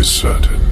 is certain.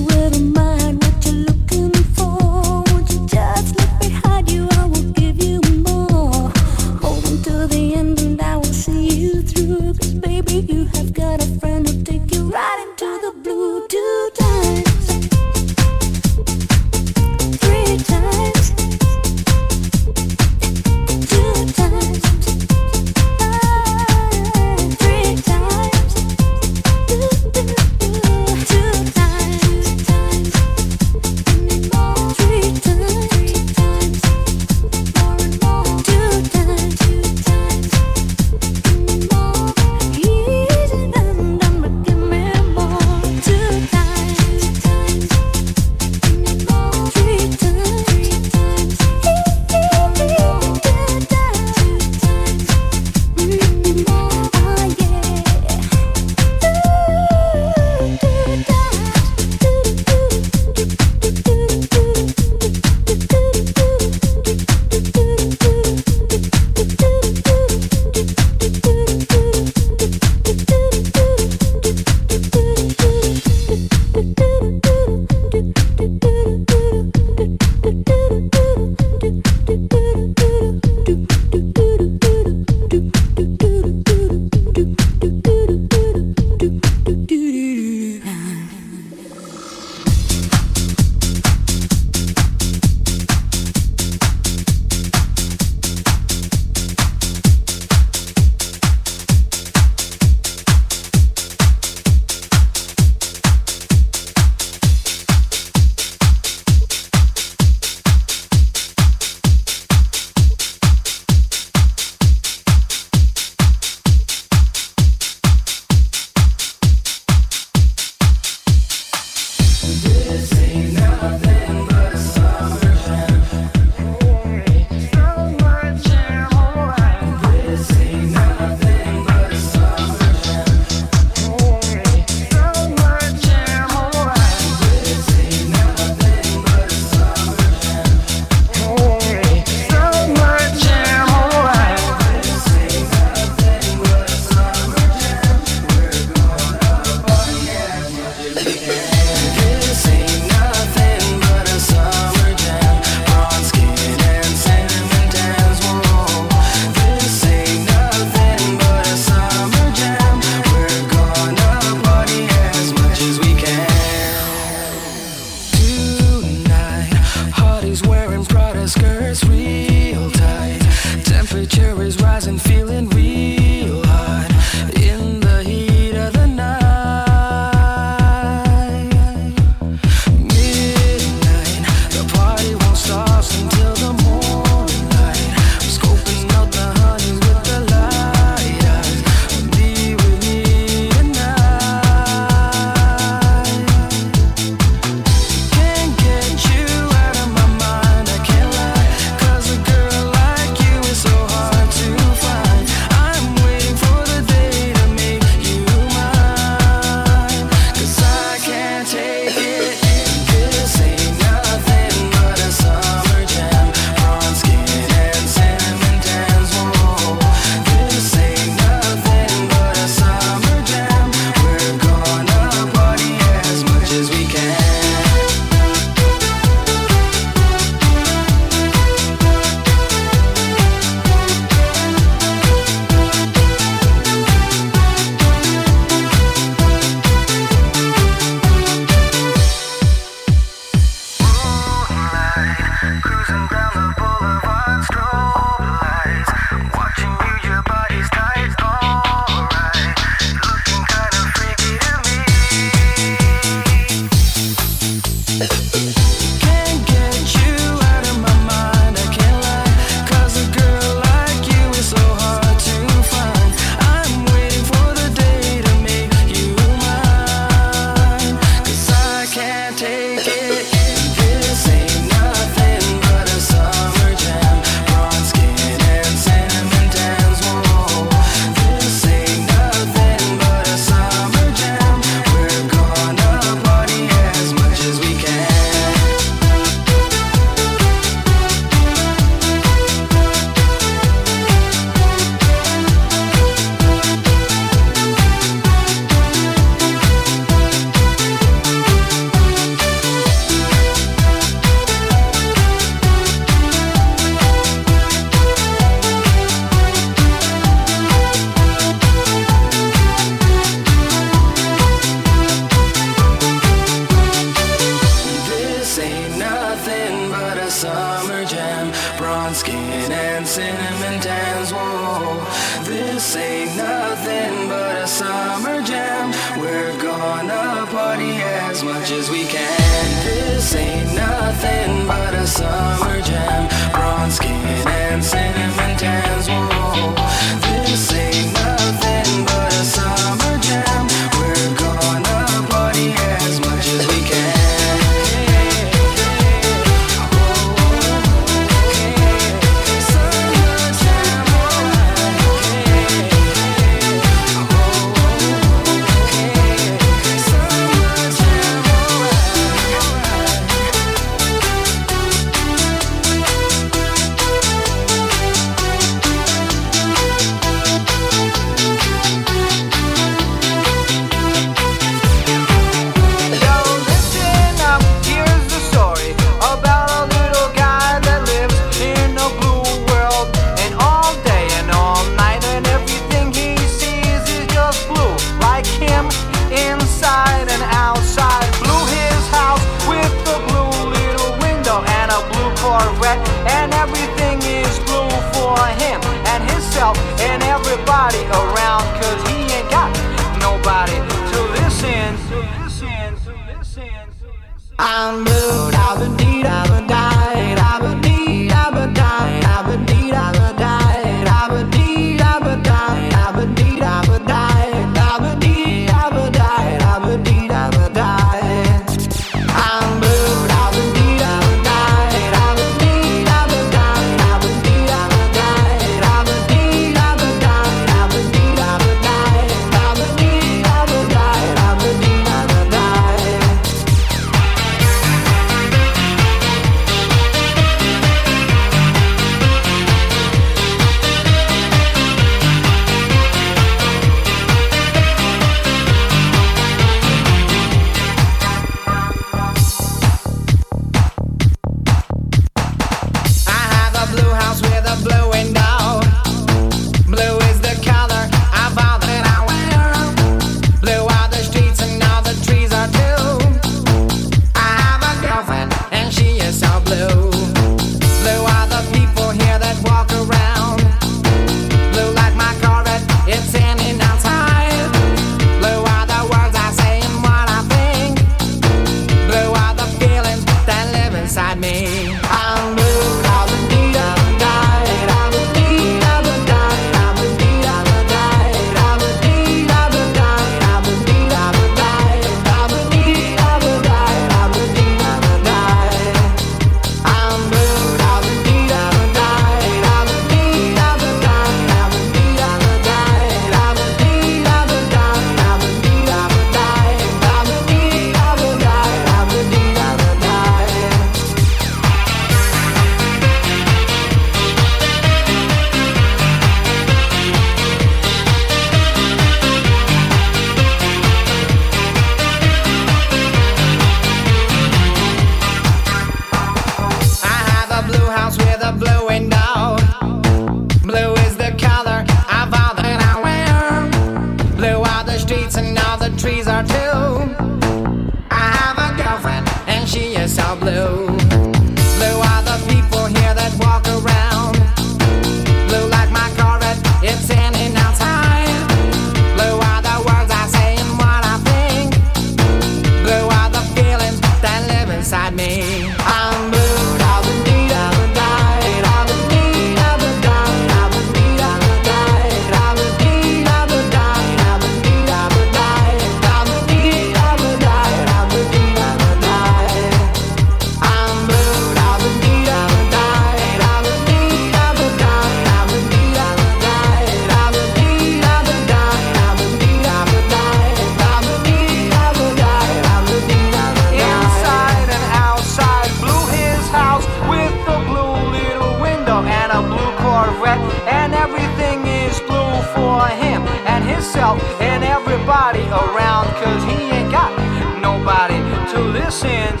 Listen.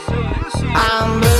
I'm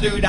through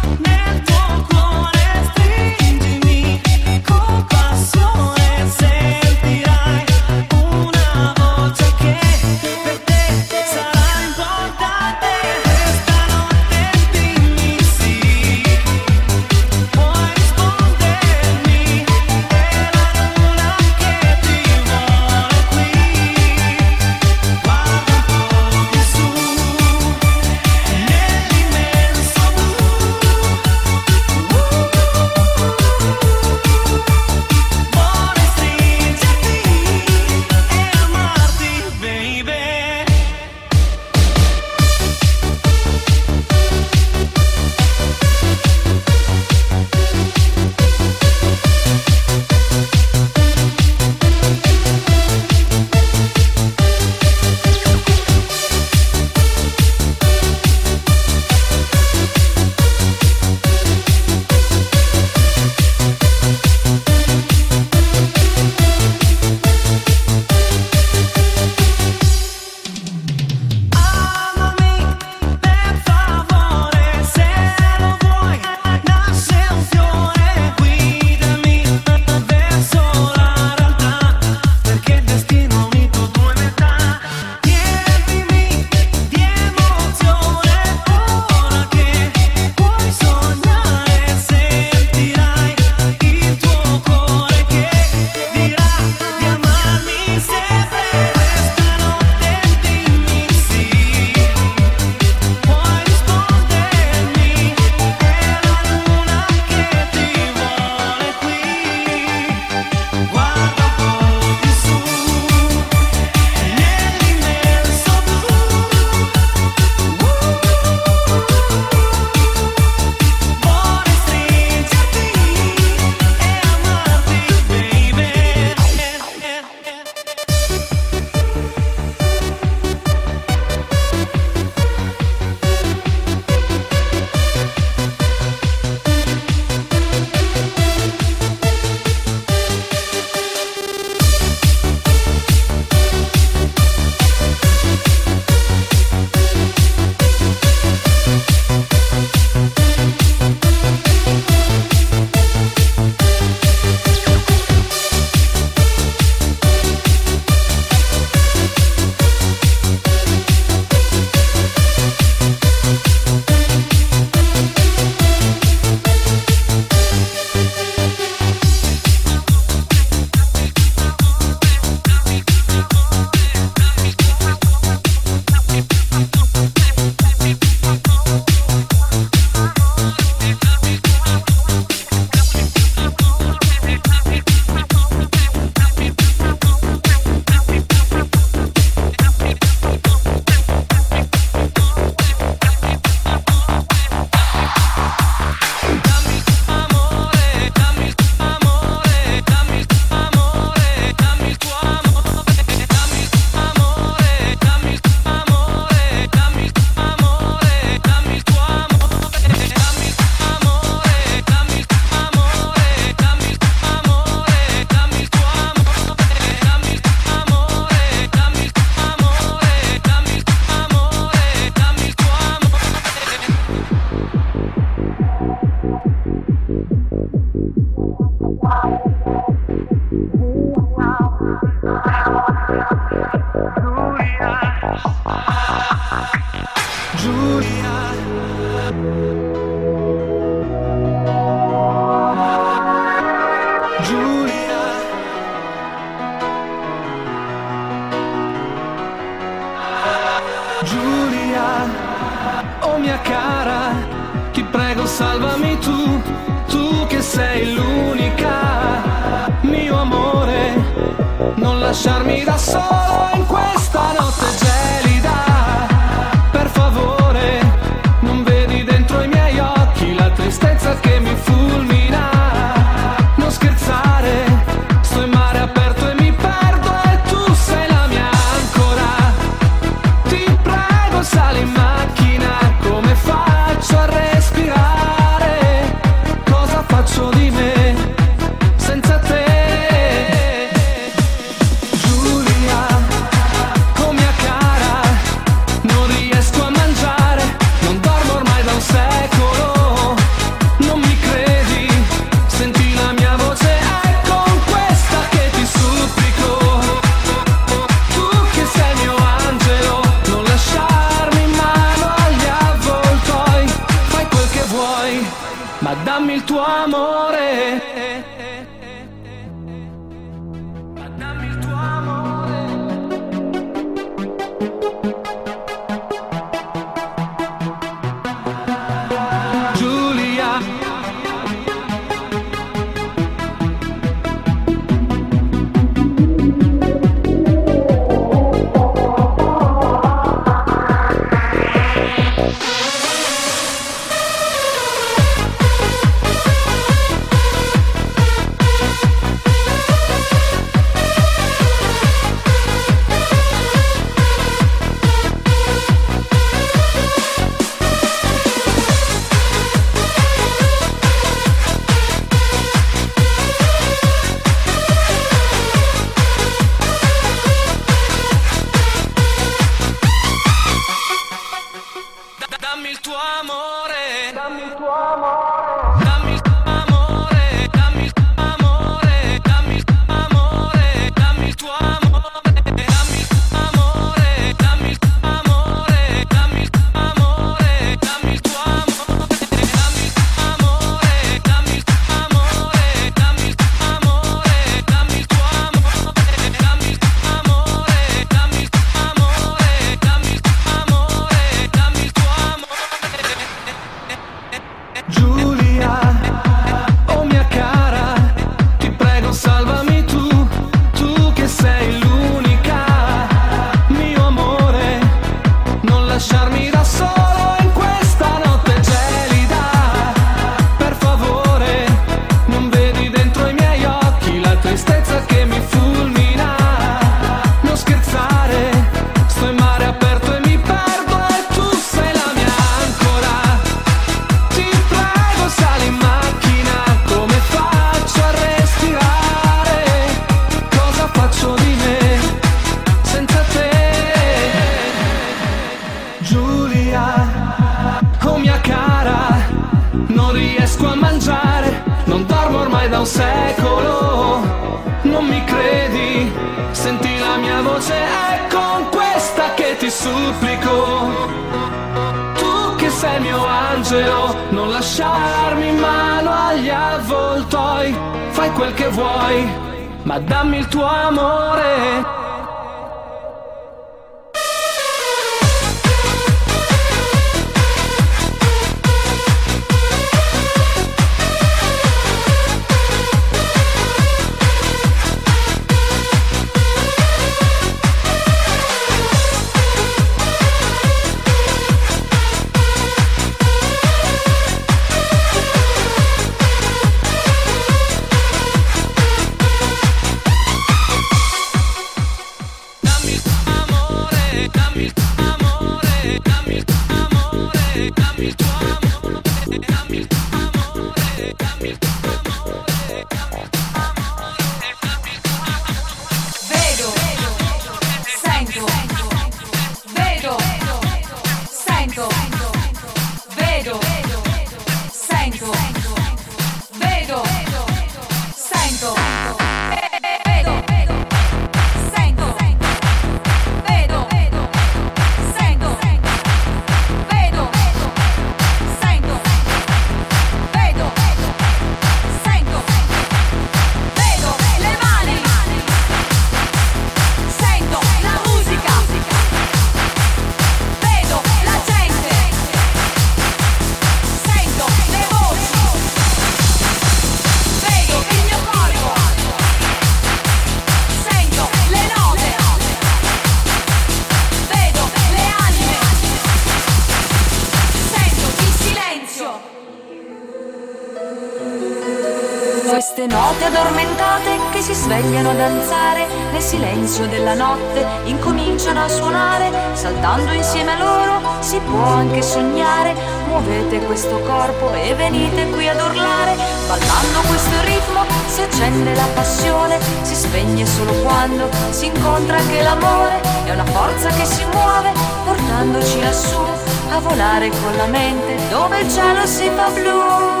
a danzare nel silenzio della notte, incominciano a suonare, saltando insieme a loro si può anche sognare. Muovete questo corpo e venite qui ad urlare, ballando questo ritmo si accende la passione, si spegne solo quando si incontra anche l'amore, è una forza che si muove portandoci lassù a volare con la mente dove il cielo si fa blu.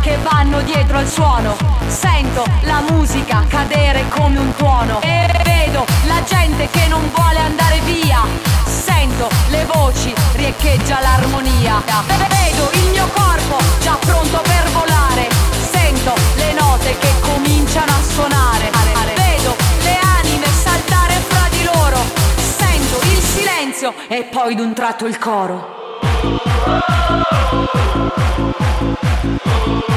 Che vanno dietro al suono, sento la musica cadere come un tuono. E vedo la gente che non vuole andare via, sento le voci, riecheggia l'armonia, vedo il mio corpo già pronto per volare, sento le note che cominciano a suonare, vedo le anime saltare fra di loro, sento il silenzio e poi d'un tratto il coro.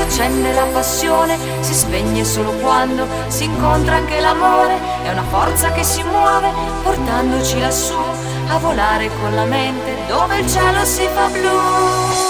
si accende la passione, si spegne solo quando si incontra anche l'amore, è una forza che si muove portandoci lassù a volare con la mente dove il cielo si fa blu.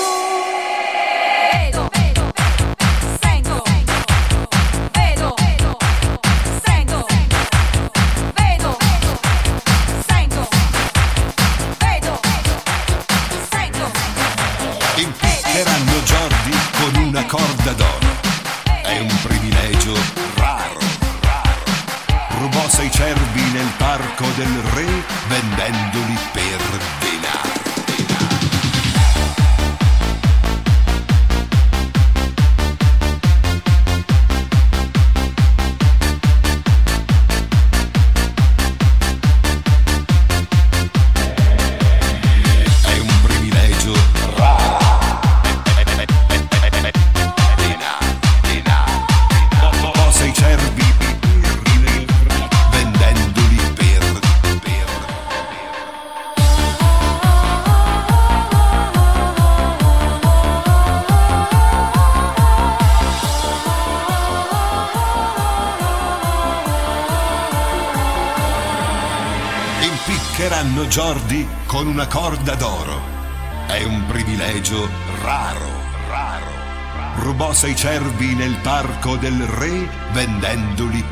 Parco del re vendendoli